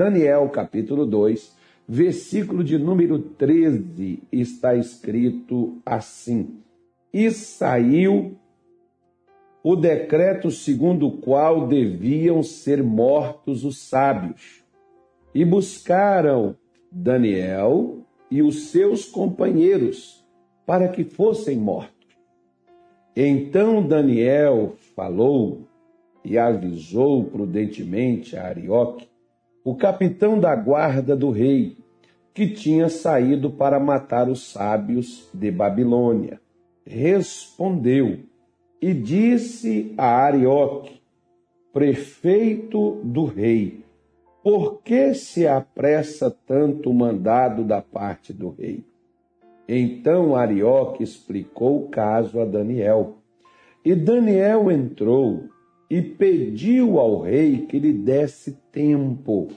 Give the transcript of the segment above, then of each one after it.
Daniel, capítulo 2, versículo de número 13, está escrito assim: E saiu o decreto segundo o qual deviam ser mortos os sábios, e buscaram Daniel e os seus companheiros para que fossem mortos. Então Daniel falou e avisou prudentemente a Arioque, o capitão da guarda do rei, que tinha saído para matar os sábios de Babilônia. Respondeu e disse a Arioque, prefeito do rei, por que se apressa tanto o mandado da parte do rei? Então Arioque explicou o caso a Daniel. E Daniel entrou e pediu ao rei que lhe desse tempo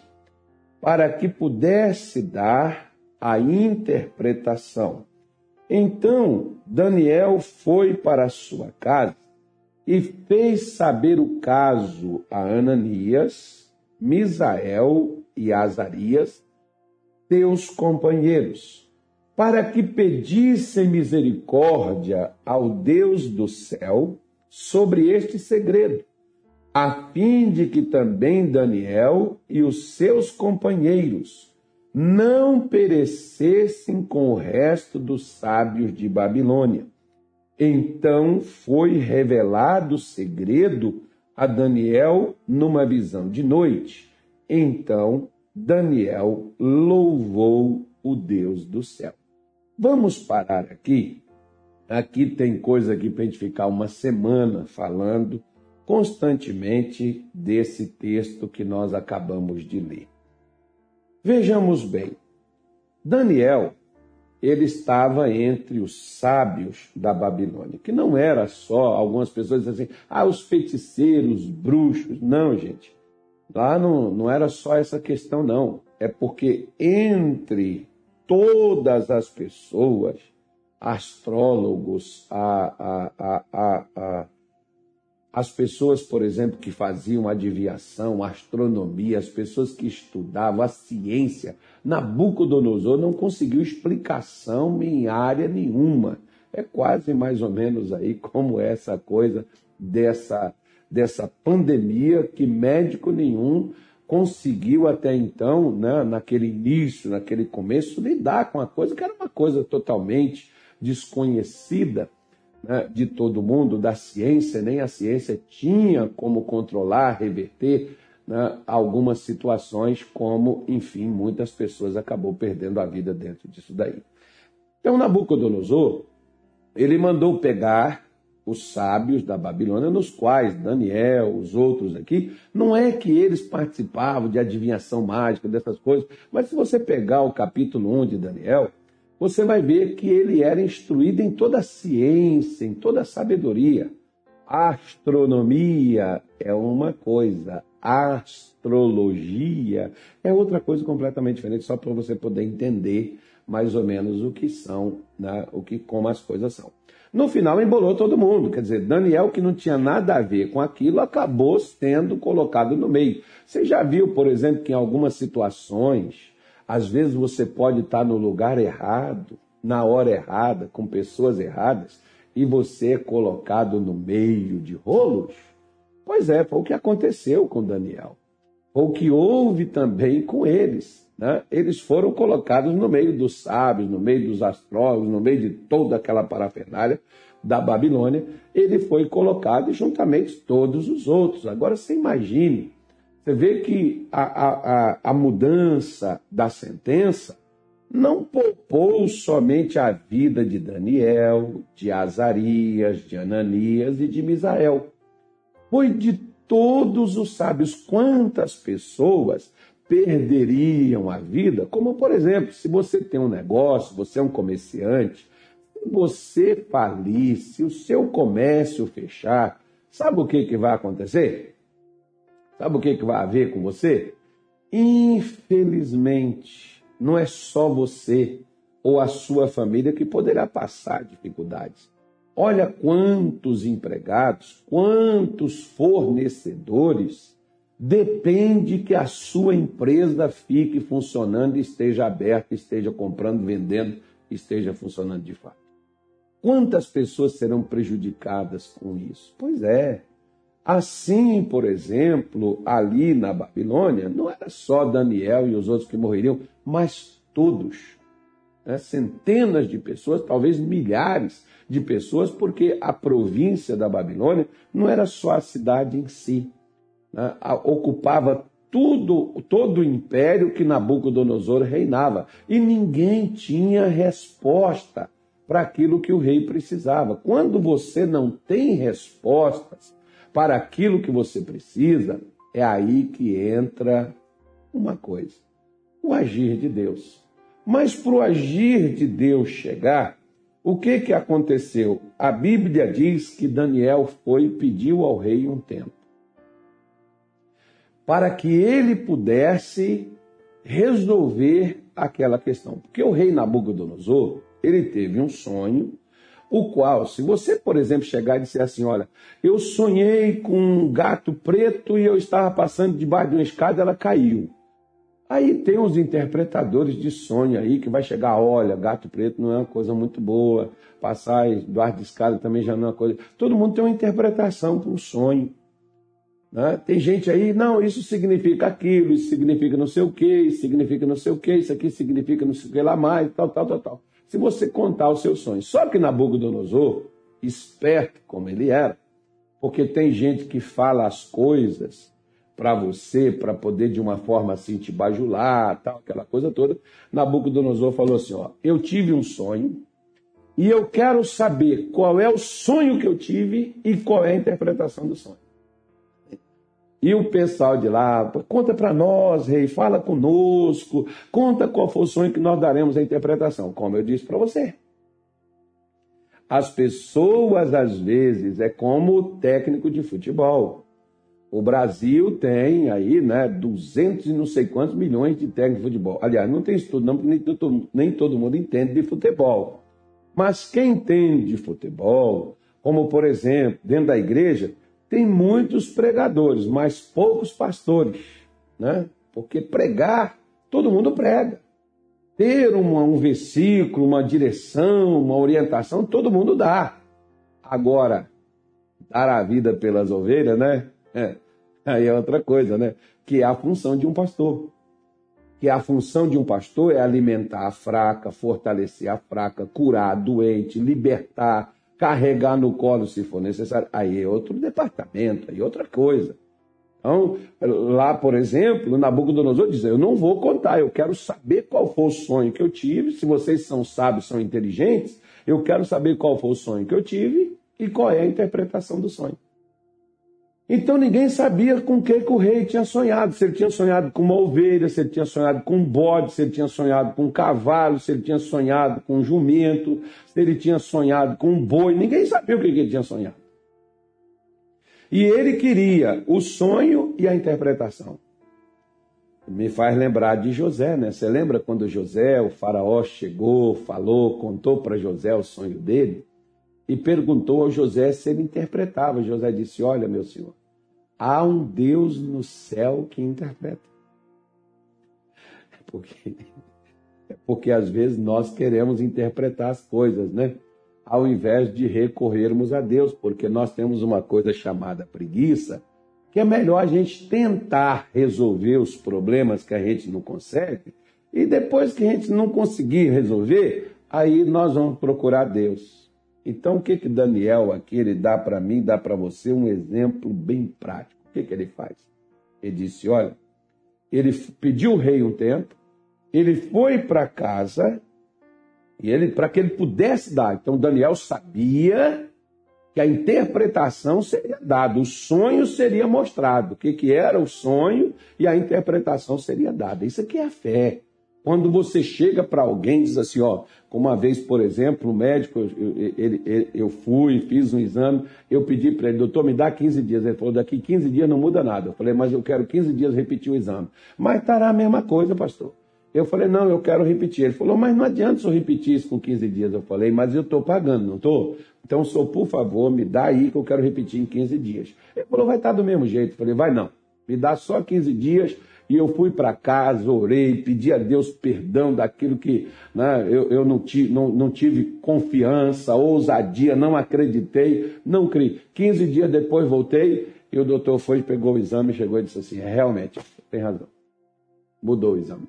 para que pudesse dar a interpretação. Então Daniel foi para sua casa e fez saber o caso a Ananias, Misael e Azarias, seus companheiros, para que pedissem misericórdia ao Deus do céu sobre este segredo, a fim de que também Daniel e os seus companheiros não perecessem com o resto dos sábios de Babilônia. Então foi revelado o segredo a Daniel numa visão de noite. Então Daniel louvou o Deus do céu. Vamos parar aqui. Aqui tem coisa aqui para a gente ficar uma semana falando constantemente desse texto que nós acabamos de ler. Vejamos bem, Daniel, ele estava entre os sábios da Babilônia, que não era só, algumas pessoas dizem assim, ah, os feiticeiros, bruxos. Não, gente. Lá não, não era só essa questão, não. É porque entre todas as pessoas, astrólogos, a, a, a, a as pessoas, por exemplo, que faziam adivinhação, astronomia, as pessoas que estudavam a ciência, Nabucodonosor não conseguiu explicação em área nenhuma. É quase mais ou menos aí como é essa coisa dessa, dessa pandemia que médico nenhum conseguiu até então, né, naquele início, naquele começo, lidar com a coisa que era uma coisa totalmente desconhecida né, de todo mundo, da ciência, nem a ciência tinha como controlar, reverter né, algumas situações, como, enfim, muitas pessoas acabou perdendo a vida dentro disso daí. Então, Nabucodonosor, ele mandou pegar os sábios da Babilônia, nos quais Daniel, os outros aqui, não é que eles participavam de adivinhação mágica, dessas coisas, mas se você pegar o capítulo 1 de Daniel, você vai ver que ele era instruído em toda a ciência, em toda a sabedoria. Astronomia é uma coisa, astrologia é outra coisa completamente diferente, só para você poder entender mais ou menos o que são, né, o que como as coisas são. No final embolou todo mundo, quer dizer, Daniel que não tinha nada a ver com aquilo acabou sendo colocado no meio. Você já viu, por exemplo, que em algumas situações às vezes você pode estar no lugar errado, na hora errada, com pessoas erradas, e você é colocado no meio de rolos? Pois é, foi o que aconteceu com Daniel. Foi o que houve também com eles. Né? Eles foram colocados no meio dos sábios, no meio dos astrólogos, no meio de toda aquela parafernália da Babilônia. Ele foi colocado juntamente todos os outros. Agora você imagine você vê que a, a, a mudança da sentença não poupou somente a vida de Daniel, de Azarias, de Ananias e de Misael. Foi de todos os sábios. Quantas pessoas perderiam a vida? Como, por exemplo, se você tem um negócio, você é um comerciante, se você falir, se o seu comércio fechar, sabe o que, que vai acontecer? Sabe o que, que vai haver com você? Infelizmente, não é só você ou a sua família que poderá passar dificuldades. Olha quantos empregados, quantos fornecedores depende que a sua empresa fique funcionando, esteja aberta, esteja comprando, vendendo, esteja funcionando de fato. Quantas pessoas serão prejudicadas com isso? Pois é. Assim, por exemplo, ali na Babilônia, não era só Daniel e os outros que morreriam, mas todos. Né? Centenas de pessoas, talvez milhares de pessoas, porque a província da Babilônia não era só a cidade em si, né? ocupava tudo, todo o império que Nabucodonosor reinava. E ninguém tinha resposta para aquilo que o rei precisava. Quando você não tem respostas para aquilo que você precisa, é aí que entra uma coisa: o agir de Deus. Mas para o agir de Deus chegar, o que, que aconteceu? A Bíblia diz que Daniel foi e pediu ao rei um tempo para que ele pudesse resolver aquela questão. Porque o rei Nabucodonosor, ele teve um sonho, o qual, se você, por exemplo, chegar e disser assim, olha, eu sonhei com um gato preto e eu estava passando debaixo de uma escada, ela caiu. Aí tem uns interpretadores de sonho aí que vai chegar, olha, gato preto não é uma coisa muito boa, passar debaixo de escada também já não é uma coisa. Todo mundo tem uma interpretação para um sonho. Né? Tem gente aí, não, isso significa aquilo, isso significa não sei o que, isso significa não sei o que, isso aqui significa não sei o que lá mais, tal, tal, tal, tal. Se você contar os seus sonhos. Só que Nabucodonosor, esperto como ele era, porque tem gente que fala as coisas para você, para poder de uma forma assim te bajular, tal, aquela coisa toda. Nabucodonosor falou assim: ó, eu tive um sonho e eu quero saber qual é o sonho que eu tive e qual é a interpretação do sonho. E o pessoal de lá, conta para nós, rei, fala conosco, conta qual foi o sonho que nós daremos a interpretação. Como eu disse para você. As pessoas, às vezes, é como o técnico de futebol. O Brasil tem aí, né, 200 e não sei quantos milhões de técnicos de futebol. Aliás, não tem estudo, não, porque nem todo, nem todo mundo entende de futebol. Mas quem entende de futebol, como por exemplo, dentro da igreja, tem muitos pregadores, mas poucos pastores, né? Porque pregar, todo mundo prega. Ter uma, um versículo, uma direção, uma orientação, todo mundo dá. Agora, dar a vida pelas ovelhas, né? É, aí é outra coisa, né? Que é a função de um pastor. Que a função de um pastor é alimentar a fraca, fortalecer a fraca, curar a doente, libertar, carregar no colo se for necessário. Aí é outro departamento, aí é outra coisa. Então, lá, por exemplo, Nabucodonosor diz: Eu não vou contar, eu quero saber qual foi o sonho que eu tive. Se vocês são sábios, são inteligentes, eu quero saber qual foi o sonho que eu tive e qual é a interpretação do sonho. Então ninguém sabia com que, que o rei tinha sonhado. Se ele tinha sonhado com uma ovelha, se ele tinha sonhado com um bode, se ele tinha sonhado com um cavalo, se ele tinha sonhado com um jumento, se ele tinha sonhado com um boi. Ninguém sabia o que, que ele tinha sonhado. E ele queria o sonho e a interpretação. Me faz lembrar de José, né? Você lembra quando José, o faraó, chegou, falou, contou para José o sonho dele? e perguntou ao José se ele interpretava. José disse: Olha, meu senhor, há um Deus no céu que interpreta. Porque, porque às vezes nós queremos interpretar as coisas, né? Ao invés de recorrermos a Deus, porque nós temos uma coisa chamada preguiça, que é melhor a gente tentar resolver os problemas que a gente não consegue, e depois que a gente não conseguir resolver, aí nós vamos procurar Deus. Então, o que que Daniel aqui ele dá para mim, dá para você um exemplo bem prático. O que que ele faz? Ele disse: olha, ele pediu o rei um tempo, ele foi para casa e ele para que ele pudesse dar. Então, Daniel sabia que a interpretação seria dada, o sonho seria mostrado, o que, que era o sonho e a interpretação seria dada. Isso aqui é a fé. Quando você chega para alguém e diz assim, ó, uma vez, por exemplo, o médico, eu, ele, eu fui, fiz um exame, eu pedi para ele, doutor, me dá 15 dias. Ele falou, daqui 15 dias não muda nada. Eu falei, mas eu quero 15 dias repetir o exame. Mas estará a mesma coisa, pastor. Eu falei, não, eu quero repetir. Ele falou, mas não adianta eu repetir isso com 15 dias. Eu falei, mas eu estou pagando, não estou? Então, senhor, por favor, me dá aí que eu quero repetir em 15 dias. Ele falou, vai estar do mesmo jeito. Eu falei, vai não. Me dá só 15 dias e eu fui para casa, orei, pedi a Deus perdão daquilo que né, eu, eu não, tive, não, não tive confiança, ousadia, não acreditei, não criei. 15 dias depois voltei e o doutor foi, pegou o exame, chegou e disse assim: é, realmente, tem razão. Mudou o exame.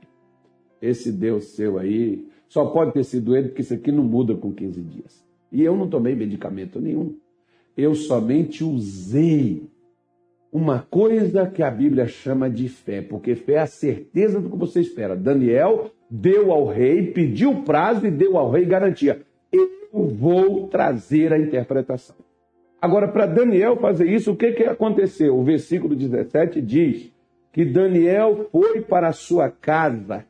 Esse Deus seu aí só pode ter sido ele, porque isso aqui não muda com 15 dias. E eu não tomei medicamento nenhum. Eu somente usei uma coisa que a Bíblia chama de fé, porque fé é a certeza do que você espera. Daniel deu ao rei, pediu prazo e deu ao rei garantia. Eu vou trazer a interpretação. Agora, para Daniel fazer isso, o que, que aconteceu? O versículo 17 diz que Daniel foi para sua casa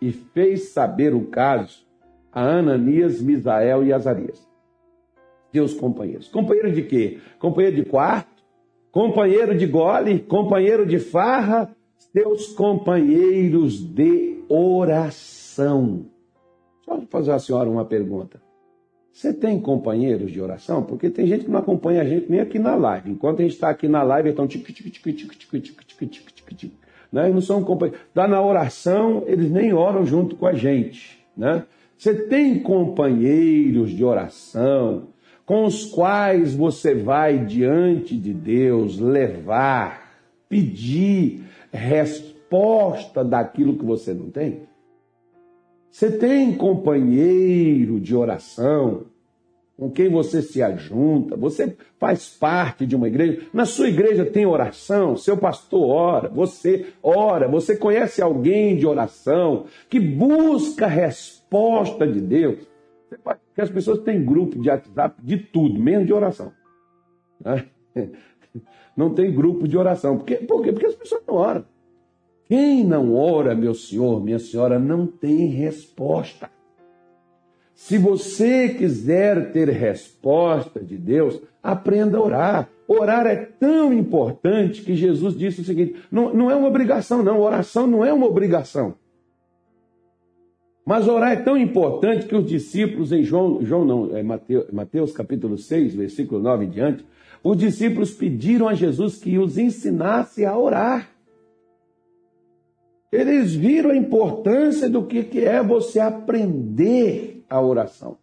e fez saber o caso a Ananias, Misael e Azarias. Deus companheiros. Companheiros de quê? Companheiro de quarto? Companheiro de gole, companheiro de farra, seus companheiros de oração. Só fazer a senhora uma pergunta. Você tem companheiros de oração? Porque tem gente que não acompanha a gente nem aqui na live. Enquanto a gente está aqui na live, estão tic tic tic tic tic tic tic tic tic tic né? E não são companheiros. Está na oração, eles nem oram junto com a gente, né? Você tem companheiros de oração? Com os quais você vai diante de Deus levar, pedir resposta daquilo que você não tem? Você tem companheiro de oração com quem você se ajunta? Você faz parte de uma igreja? Na sua igreja tem oração? Seu pastor ora, você ora, você conhece alguém de oração que busca resposta de Deus? Porque as pessoas têm grupo de WhatsApp de tudo, menos de oração. Né? Não tem grupo de oração. Por quê? Por quê? Porque as pessoas não oram. Quem não ora, meu senhor, minha senhora, não tem resposta. Se você quiser ter resposta de Deus, aprenda a orar. Orar é tão importante que Jesus disse o seguinte: não, não é uma obrigação, não. Oração não é uma obrigação. Mas orar é tão importante que os discípulos, em João, João não, é Mateus, Mateus capítulo 6, versículo 9 em diante, os discípulos pediram a Jesus que os ensinasse a orar. Eles viram a importância do que é você aprender a oração.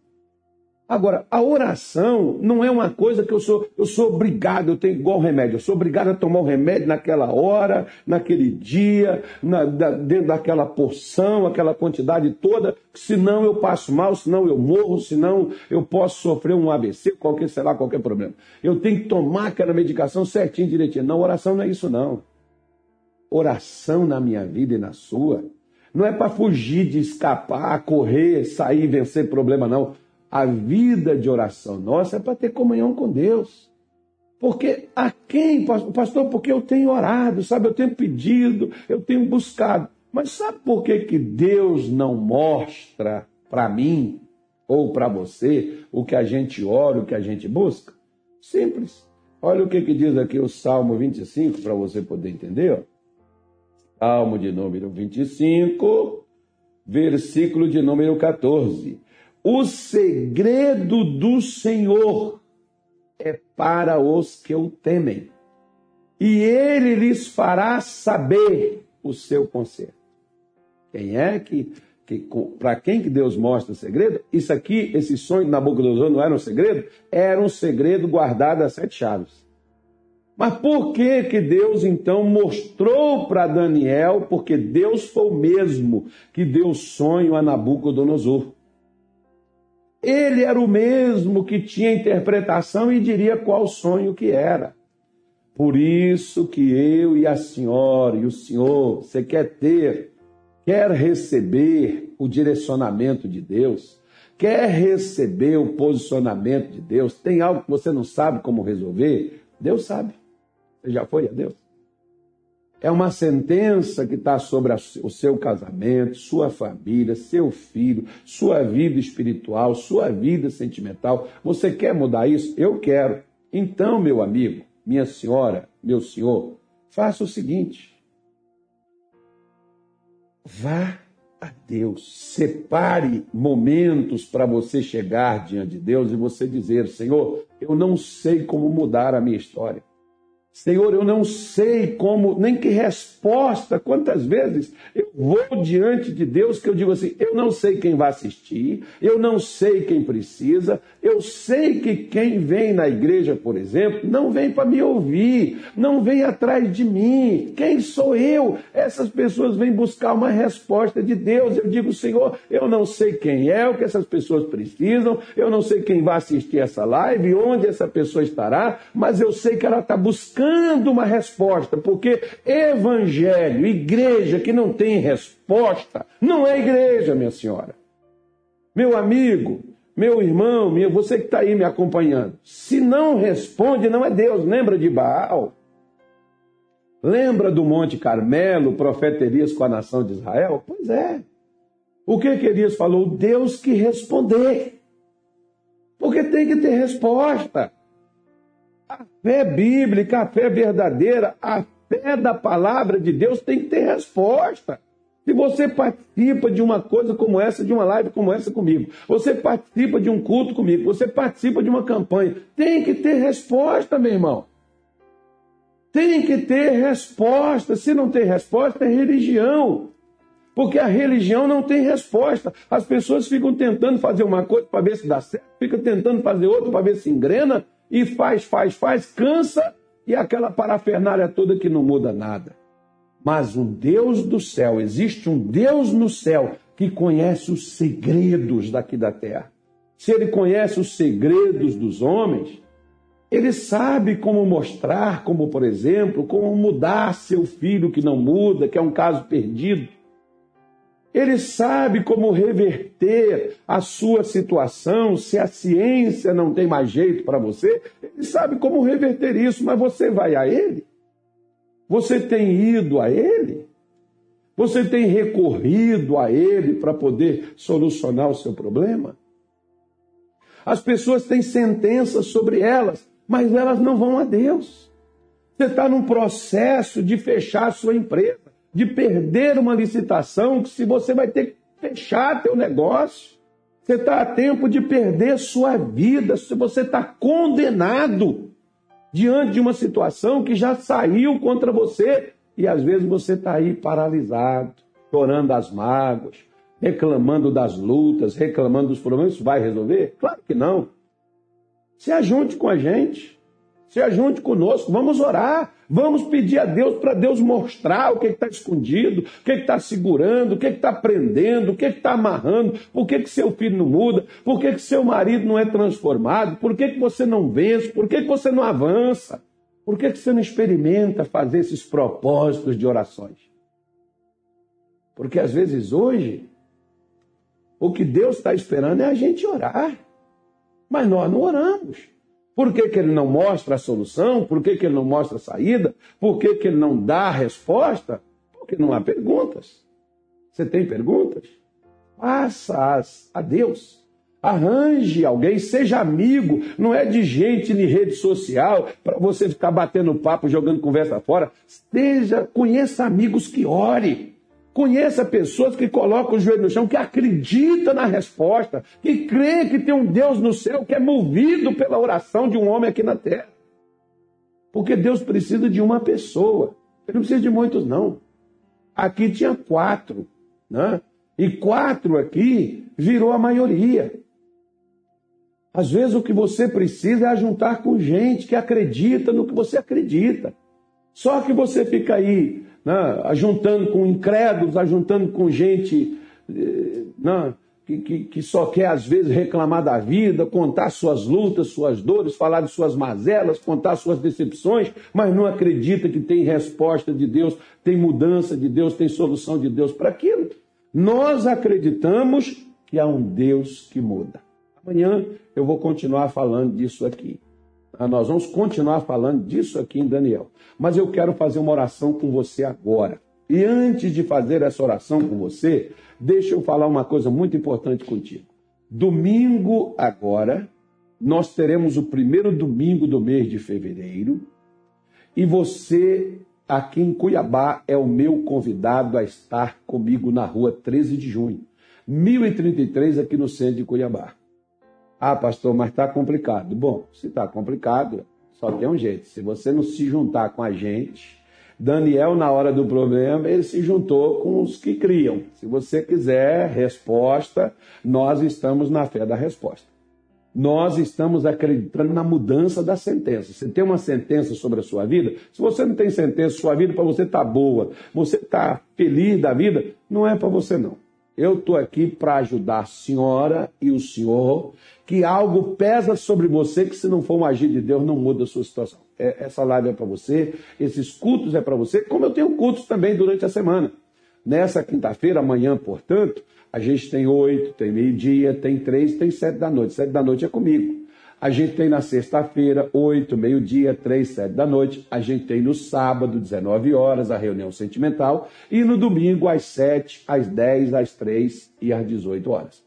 Agora, a oração não é uma coisa que eu sou, eu sou obrigado, eu tenho igual remédio, eu sou obrigado a tomar o remédio naquela hora, naquele dia, na, da, dentro daquela porção, aquela quantidade toda, senão eu passo mal, senão eu morro, senão eu posso sofrer um AVC, qualquer, sei lá, qualquer problema. Eu tenho que tomar aquela medicação certinho, direitinho. Não, oração não é isso não. Oração na minha vida e na sua, não é para fugir de escapar, correr, sair, vencer problema, não a vida de oração nossa é para ter comunhão com Deus. Porque a quem, pastor? Porque eu tenho orado, sabe? Eu tenho pedido, eu tenho buscado. Mas sabe por que, que Deus não mostra para mim ou para você o que a gente ora, o que a gente busca? Simples. Olha o que, que diz aqui o Salmo 25, para você poder entender. Ó. Salmo de número 25, versículo de número 14. O segredo do Senhor é para os que o temem, e ele lhes fará saber o seu conserto. Quem é que, que para quem que Deus mostra o segredo? Isso aqui, esse sonho de Nabucodonosor não era um segredo? Era um segredo guardado a sete chaves. Mas por que que Deus então mostrou para Daniel? Porque Deus foi o mesmo que deu sonho a Nabucodonosor. Ele era o mesmo que tinha interpretação e diria qual sonho que era. Por isso que eu e a senhora e o senhor, você quer ter, quer receber o direcionamento de Deus, quer receber o posicionamento de Deus, tem algo que você não sabe como resolver? Deus sabe. Você já foi a Deus? É uma sentença que está sobre o seu casamento, sua família, seu filho, sua vida espiritual, sua vida sentimental. Você quer mudar isso? Eu quero. Então, meu amigo, minha senhora, meu senhor, faça o seguinte: vá a Deus, separe momentos para você chegar diante de Deus e você dizer: Senhor, eu não sei como mudar a minha história. Senhor, eu não sei como, nem que resposta, quantas vezes eu vou diante de Deus que eu digo assim: eu não sei quem vai assistir, eu não sei quem precisa, eu sei que quem vem na igreja, por exemplo, não vem para me ouvir, não vem atrás de mim. Quem sou eu? Essas pessoas vêm buscar uma resposta de Deus. Eu digo, Senhor, eu não sei quem é, o que essas pessoas precisam, eu não sei quem vai assistir essa live, onde essa pessoa estará, mas eu sei que ela está buscando uma resposta, porque evangelho, igreja que não tem resposta, não é igreja, minha senhora. Meu amigo, meu irmão, minha, você que está aí me acompanhando, se não responde, não é Deus. Lembra de Baal? Lembra do Monte Carmelo, o profeta Elias com a nação de Israel? Pois é. O que, que Elias falou? Deus que responder. Porque tem que ter resposta. A fé bíblica, a fé verdadeira, a fé da palavra de Deus tem que ter resposta. Se você participa de uma coisa como essa, de uma live como essa comigo, você participa de um culto comigo, você participa de uma campanha, tem que ter resposta, meu irmão. Tem que ter resposta. Se não tem resposta, é religião. Porque a religião não tem resposta. As pessoas ficam tentando fazer uma coisa para ver se dá certo, ficam tentando fazer outra para ver se engrena, e faz, faz, faz, cansa e aquela parafernália toda que não muda nada. Mas um Deus do céu, existe um Deus no céu que conhece os segredos daqui da terra. Se ele conhece os segredos dos homens, ele sabe como mostrar, como por exemplo, como mudar seu filho que não muda, que é um caso perdido. Ele sabe como reverter a sua situação, se a ciência não tem mais jeito para você, ele sabe como reverter isso, mas você vai a ele? Você tem ido a ele? Você tem recorrido a ele para poder solucionar o seu problema? As pessoas têm sentenças sobre elas, mas elas não vão a Deus. Você está num processo de fechar a sua empresa de perder uma licitação, que se você vai ter que fechar teu negócio. Você está a tempo de perder sua vida, se você está condenado diante de uma situação que já saiu contra você e às vezes você está aí paralisado, chorando as mágoas, reclamando das lutas, reclamando dos problemas. Isso vai resolver? Claro que não. Se ajunte com a gente. Se ajunte conosco, vamos orar, vamos pedir a Deus para Deus mostrar o que está escondido, o que está segurando, o que está prendendo, o que está amarrando, por que, que seu filho não muda, por que, que seu marido não é transformado, por que, que você não vence, por que, que você não avança, por que, que você não experimenta fazer esses propósitos de orações. Porque às vezes hoje, o que Deus está esperando é a gente orar, mas nós não oramos. Por que, que ele não mostra a solução? Por que, que ele não mostra a saída? Por que, que ele não dá a resposta? Porque não há perguntas. Você tem perguntas? Faça-as a Deus. Arranje alguém, seja amigo, não é de gente de rede social para você ficar batendo papo, jogando conversa fora. Seja, conheça amigos que ore. Conheça pessoas que colocam o joelho no chão, que acreditam na resposta, que crê que tem um Deus no céu que é movido pela oração de um homem aqui na terra. Porque Deus precisa de uma pessoa. Ele não precisa de muitos, não. Aqui tinha quatro, né? E quatro aqui virou a maioria. Às vezes o que você precisa é juntar com gente que acredita no que você acredita. Só que você fica aí né, ajuntando com incrédulos, ajuntando com gente eh, né, que, que, que, só quer, às vezes, reclamar da vida, contar suas lutas, suas dores, falar de suas mazelas, contar suas decepções, mas não acredita que tem resposta de Deus, tem mudança de Deus, tem solução de Deus para aquilo. Nós acreditamos que há um Deus que muda. Amanhã eu vou continuar falando disso aqui. Ah, nós vamos continuar falando disso aqui em Daniel. Mas eu quero fazer uma oração com você agora. E antes de fazer essa oração com você, deixa eu falar uma coisa muito importante contigo. Domingo agora, nós teremos o primeiro domingo do mês de fevereiro. E você, aqui em Cuiabá, é o meu convidado a estar comigo na rua 13 de junho, 1033, aqui no centro de Cuiabá. Ah, pastor, mas está complicado. Bom, se está complicado, Só tem um jeito. Se você não se juntar com a gente, Daniel, na hora do problema, ele se juntou com os que criam. Se você quiser resposta, nós estamos na fé da resposta. Nós estamos acreditando na mudança da sentença. Você tem uma sentença sobre a sua vida? Se você não tem sentença, sua vida para você está boa, você está feliz da vida, não é para você não. Eu estou aqui para ajudar a senhora e o senhor, que algo pesa sobre você que se não for um agir de Deus não muda a sua situação. É, essa live é para você, esses cultos é para você, como eu tenho cultos também durante a semana. Nessa quinta-feira, amanhã, portanto, a gente tem oito, tem meio-dia, tem três, tem sete da noite. Sete da noite é comigo. A gente tem na sexta-feira, 8, meio-dia, 3, 7 da noite. A gente tem no sábado, 19 horas, a reunião sentimental. E no domingo, às 7, às 10, às 3 e às 18 horas.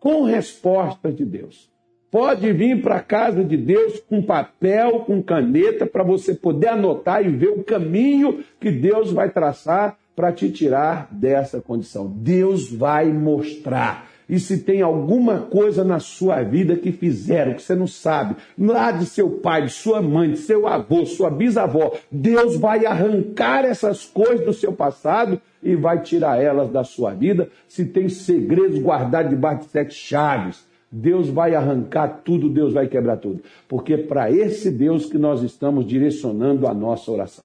Com resposta de Deus. Pode vir para a casa de Deus com papel, com caneta, para você poder anotar e ver o caminho que Deus vai traçar para te tirar dessa condição. Deus vai mostrar. E se tem alguma coisa na sua vida que fizeram, que você não sabe, lá de seu pai, de sua mãe, de seu avô, sua bisavó, Deus vai arrancar essas coisas do seu passado e vai tirar elas da sua vida. Se tem segredos guardados debaixo de sete chaves, Deus vai arrancar tudo, Deus vai quebrar tudo. Porque é para esse Deus que nós estamos direcionando a nossa oração.